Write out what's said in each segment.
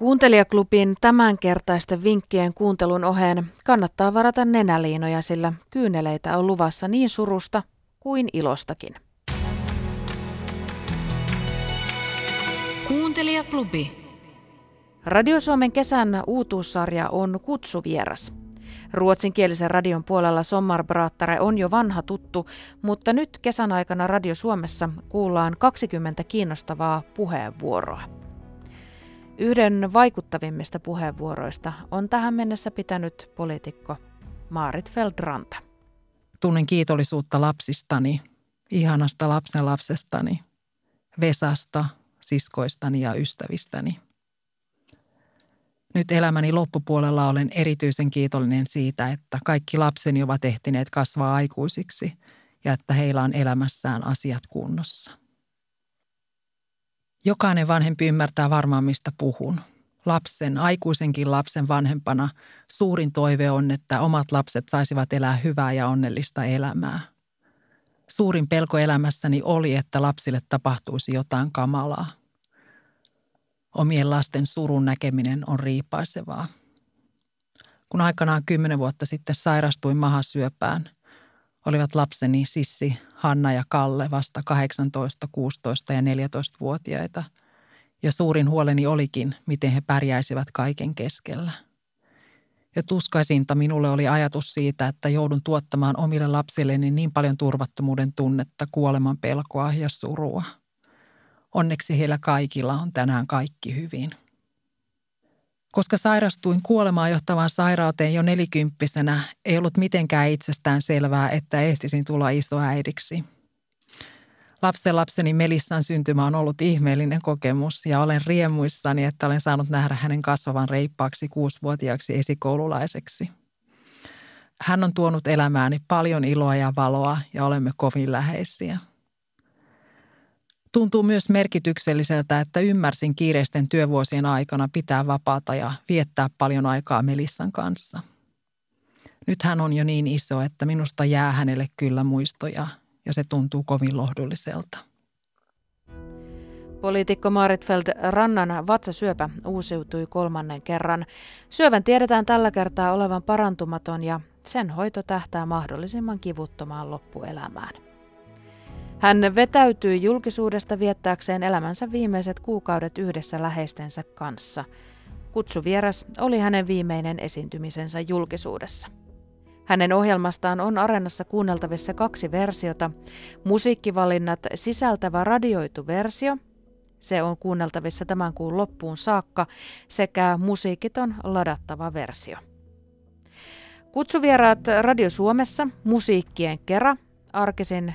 Kuuntelijaklubin tämänkertaisten vinkkien kuuntelun oheen kannattaa varata nenäliinoja, sillä kyyneleitä on luvassa niin surusta kuin ilostakin. Kuuntelijaklubi. Radio Suomen kesän uutuussarja on kutsuvieras. Ruotsinkielisen radion puolella Sommarbrattare on jo vanha tuttu, mutta nyt kesän aikana Radio Suomessa kuullaan 20 kiinnostavaa puheenvuoroa. Yhden vaikuttavimmista puheenvuoroista on tähän mennessä pitänyt poliitikko Maarit Feldranta. Tunnen kiitollisuutta lapsistani, ihanasta lapsenlapsestani, Vesasta, siskoistani ja ystävistäni. Nyt elämäni loppupuolella olen erityisen kiitollinen siitä, että kaikki lapseni ovat ehtineet kasvaa aikuisiksi ja että heillä on elämässään asiat kunnossa. Jokainen vanhempi ymmärtää varmaan, mistä puhun. Lapsen, aikuisenkin lapsen vanhempana suurin toive on, että omat lapset saisivat elää hyvää ja onnellista elämää. Suurin pelko elämässäni oli, että lapsille tapahtuisi jotain kamalaa. Omien lasten surun näkeminen on riipaisevaa. Kun aikanaan kymmenen vuotta sitten sairastuin mahasyöpään, olivat lapseni Sissi, Hanna ja Kalle vasta 18, 16 ja 14-vuotiaita. Ja suurin huoleni olikin, miten he pärjäisivät kaiken keskellä. Ja tuskaisinta minulle oli ajatus siitä, että joudun tuottamaan omille lapsilleni niin paljon turvattomuuden tunnetta, kuoleman pelkoa ja surua – Onneksi heillä kaikilla on tänään kaikki hyvin. Koska sairastuin kuolemaan johtavaan sairauteen jo nelikymppisenä, ei ollut mitenkään itsestään selvää, että ehtisin tulla isoäidiksi. Lapsen lapseni Melissan syntymä on ollut ihmeellinen kokemus ja olen riemuissani, että olen saanut nähdä hänen kasvavan reippaaksi kuusivuotiaaksi esikoululaiseksi. Hän on tuonut elämääni paljon iloa ja valoa ja olemme kovin läheisiä. Tuntuu myös merkitykselliseltä, että ymmärsin kiireisten työvuosien aikana pitää vapaata ja viettää paljon aikaa Melissan kanssa. Nyt hän on jo niin iso, että minusta jää hänelle kyllä muistoja ja se tuntuu kovin lohdulliselta. Poliitikko Maritfeld Rannan vatsasyöpä uusiutui kolmannen kerran. Syövän tiedetään tällä kertaa olevan parantumaton ja sen hoito tähtää mahdollisimman kivuttomaan loppuelämään. Hän vetäytyi julkisuudesta viettääkseen elämänsä viimeiset kuukaudet yhdessä läheistensä kanssa. Kutsuvieras oli hänen viimeinen esiintymisensä julkisuudessa. Hänen ohjelmastaan on Areenassa kuunneltavissa kaksi versiota. Musiikkivalinnat sisältävä radioitu versio, se on kuunneltavissa tämän kuun loppuun saakka, sekä musiikiton ladattava versio. Kutsuvieraat Radio Suomessa musiikkien kera arkisin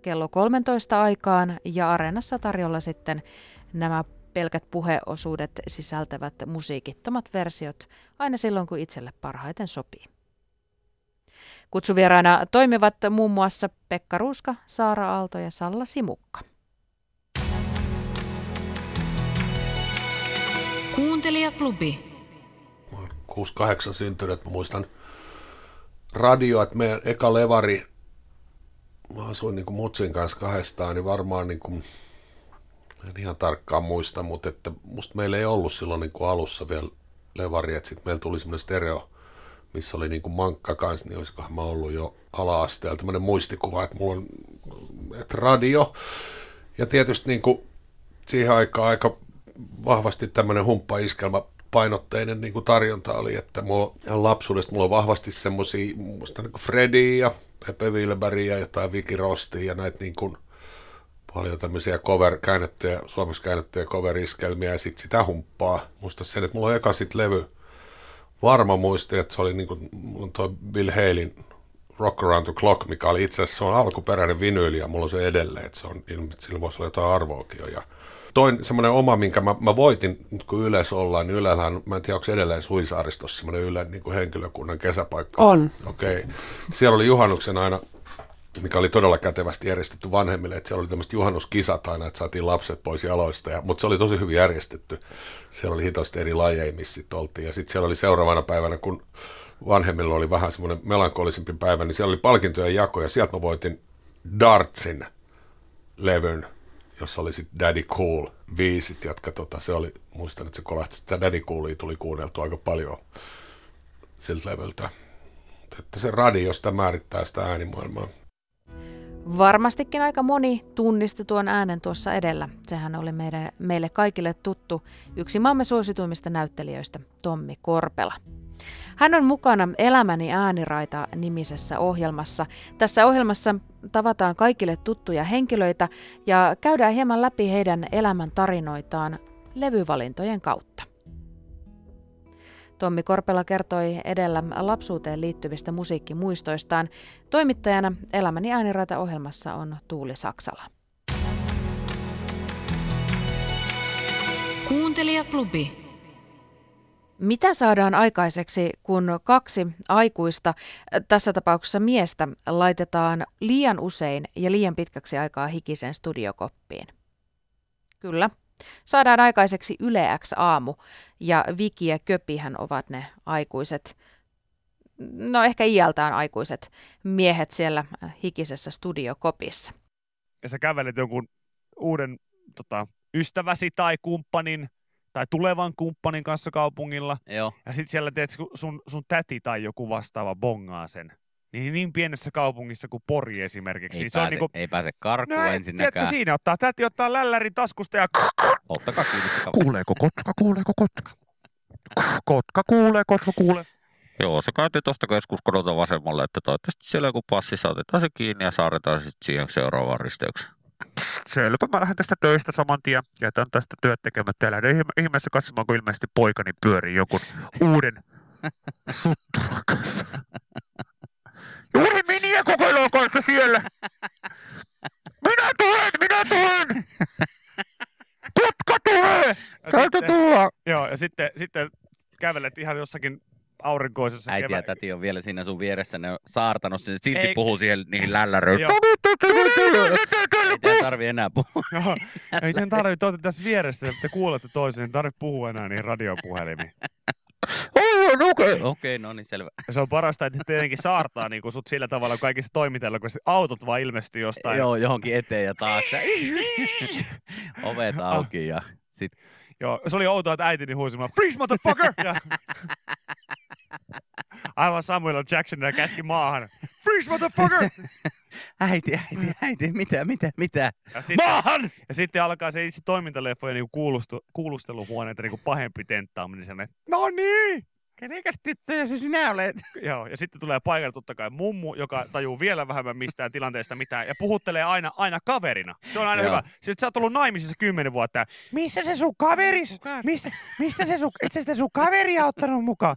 kello 13 aikaan ja Areenassa tarjolla sitten nämä pelkät puheosuudet sisältävät musiikittomat versiot aina silloin, kun itselle parhaiten sopii. Kutsuvieraina toimivat muun muassa Pekka Ruuska, Saara Aalto ja Salla Simukka. Kuuntelijaklubi. 68 syntynyt, muistan radio, että meidän eka levari mä asuin niin kuin Mutsin kanssa kahdestaan, niin varmaan niin kuin, en ihan tarkkaan muista, mutta että musta meillä ei ollut silloin niin kuin alussa vielä levari, että sitten meillä tuli semmoinen stereo, missä oli niin kuin mankka kanssa, niin olisikohan mä ollut jo ala-asteella. Tämmöinen muistikuva, että mulla on että radio, ja tietysti niin kuin siihen aikaan aika vahvasti tämmöinen humppaiskelma painotteinen niin kuin tarjonta oli, että mulla, lapsuudesta mulla on vahvasti semmoisia, muista niin Freddy ja Pepe Wilberi ja jotain Vicky Rostia ja näitä niin kuin, paljon tämmöisiä cover, käännettyjä, suomeksi käännettyjä cover-iskelmiä ja sitten sitä humppaa. Muista sen, että mulla on eka sit levy, varma muisti, että se oli niin kuin, toi Bill Halein Rock Around the Clock, mikä oli itse asiassa se on alkuperäinen vinyyli ja mulla on se edelleen, että se on, sillä voisi olla jotain arvoakin jo. Ja toin semmoinen oma, minkä mä, mä voitin, kun Yles ollaan, niin Ylellähän, mä en tiedä, onko edelleen Suisaaristossa semmoinen Yle niin kuin henkilökunnan kesäpaikka. On. Okei. Okay. Siellä oli juhannuksen aina, mikä oli todella kätevästi järjestetty vanhemmille, että siellä oli tämmöiset juhannuskisat aina, että saatiin lapset pois jaloista, ja, mutta se oli tosi hyvin järjestetty. Siellä oli hitosti eri lajeja, missä sitten oltiin, ja sitten siellä oli seuraavana päivänä, kun vanhemmilla oli vähän semmoinen melankolisempi päivä, niin siellä oli palkintojen jako, ja sieltä mä voitin Dartsin levyn, jossa oli sitten Daddy Cool viisit, jotka tota, se oli, muistan, että se kolahti, että Daddy Coolia tuli kuunneltu aika paljon siltä levyltä. Että se radiosta määrittää sitä äänimaailmaa. Varmastikin aika moni tunnisti tuon äänen tuossa edellä. Sehän oli meidän, meille kaikille tuttu yksi maamme suosituimmista näyttelijöistä, Tommi Korpela. Hän on mukana Elämäni ääniraita nimisessä ohjelmassa. Tässä ohjelmassa tavataan kaikille tuttuja henkilöitä ja käydään hieman läpi heidän elämän tarinoitaan levyvalintojen kautta. Tommi Korpela kertoi edellä lapsuuteen liittyvistä musiikkimuistoistaan. Toimittajana Elämäni ääniraita ohjelmassa on Tuuli Saksala. Kuuntelijaklubi. Mitä saadaan aikaiseksi, kun kaksi aikuista, tässä tapauksessa miestä, laitetaan liian usein ja liian pitkäksi aikaa hikisen studiokoppiin? Kyllä, saadaan aikaiseksi Yle X aamu ja Viki ja Köpihän ovat ne aikuiset, no ehkä iältään aikuiset miehet siellä hikisessä studiokopissa. Ja sä kävelet jonkun uuden tota, ystäväsi tai kumppanin tai tulevan kumppanin kanssa kaupungilla. Joo. Ja sitten siellä teet sun, sun täti tai joku vastaava bongaa sen. Niin, niin pienessä kaupungissa kuin Pori esimerkiksi. Ei, niin pääse, se on niinku, ei pääse karkuun no, ensinnäkään. Tiedätkö, siinä ottaa, täti ottaa lällärin taskusta ja... Ottakaa kiinni se Kuuleeko kotka, kuuleeko kotka? Kotka kuulee, kotka kuulee. Joo, se käytiin tuosta keskuskodolta vasemmalle, että toivottavasti siellä joku passi otetaan se kiinni ja saarretaan sitten siihen seuraavaan risteykseen. Selvä, mä lähden tästä töistä saman tien. Jätän tästä työt tekemättä ja lähden ihmeessä katsomaan, kun ilmeisesti poikani pyörii joku uuden sutturan kanssa. Juuri miniä kokeilua kanssa siellä. Minä tulen, minä tulen. Kotka tulee. Täältä tulla. Joo, ja sitten, sitten kävelet ihan jossakin aurinkoisessa Äiti kevä... ja täti on vielä siinä sun vieressä, ne on saartanut sen, silti Ei- puhuu siihen niihin lälläröihin. Ei tarvi enää puhua. Joo, ei tämän tarvitse, te olette tässä vieressä, te kuulette toisen, ei tarvitse puhua enää niin radiopuhelimiin. Okei, okay, no niin, selvä. Se on parasta, että tietenkin saartaa niin sut sillä tavalla kaikissa toimintalla, kun se autot vaan ilmestyy jostain. Joo, johonkin eteen ja taakse. Ovet auki ja sit Joo, se oli outoa, että äitini huusi freeze motherfucker! Ja... Aivan Samuel L. Jackson ja käski maahan, freeze motherfucker! äiti, äiti, äiti, mitä, mitä, mitä? Ja sitten, Maahan! ja sitten alkaa se itse toimintaleffojen niin kuulustu, kuulusteluhuoneita niin pahempi tenttaaminen. Sellainen, no niin! Kenekäs tyttöjä se sinä olet? Joo, ja sitten tulee paikalle totta kai mummu, joka tajuu vielä vähemmän mistään tilanteesta mitään, ja puhuttelee aina, aina kaverina. Se on aina Joo. hyvä. Sitten sä oot ollut naimisissa kymmenen vuotta. Missä se sun kaveris? Missä, missä se sun, sitä sun kaveria ottanut mukaan?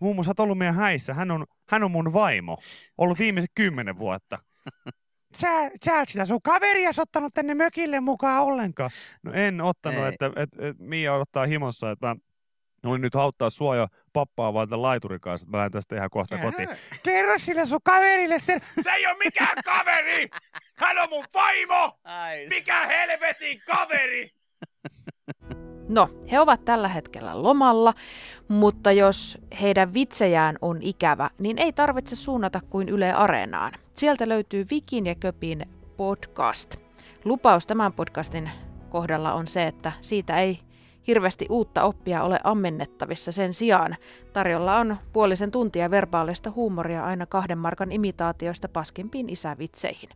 Mummu, sä oot ollut meidän häissä. Hän on, hän on mun vaimo. Ollut viimeiset kymmenen vuotta. Sä, sä et sitä sun kaveria ottanut tänne mökille mukaan ollenkaan. No en ottanut, Ei. että et, et, Mia odottaa himossa, että mä olin nyt auttaa sua ja pappaa vaan tämän laiturin kanssa, että mä lähden tästä ihan kohta kotiin. Kerro sille sun kaverille sitten. Se ei ole mikään kaveri! Hän on mun vaimo! Ai, Mikä helvetin kaveri! No, he ovat tällä hetkellä lomalla, mutta jos heidän vitsejään on ikävä, niin ei tarvitse suunnata kuin Yle Areenaan. Sieltä löytyy Vikin ja Köpin podcast. Lupaus tämän podcastin kohdalla on se, että siitä ei hirveästi uutta oppia ole ammennettavissa. Sen sijaan tarjolla on puolisen tuntia verbaalista huumoria aina kahden markan imitaatioista paskimpiin isävitseihin.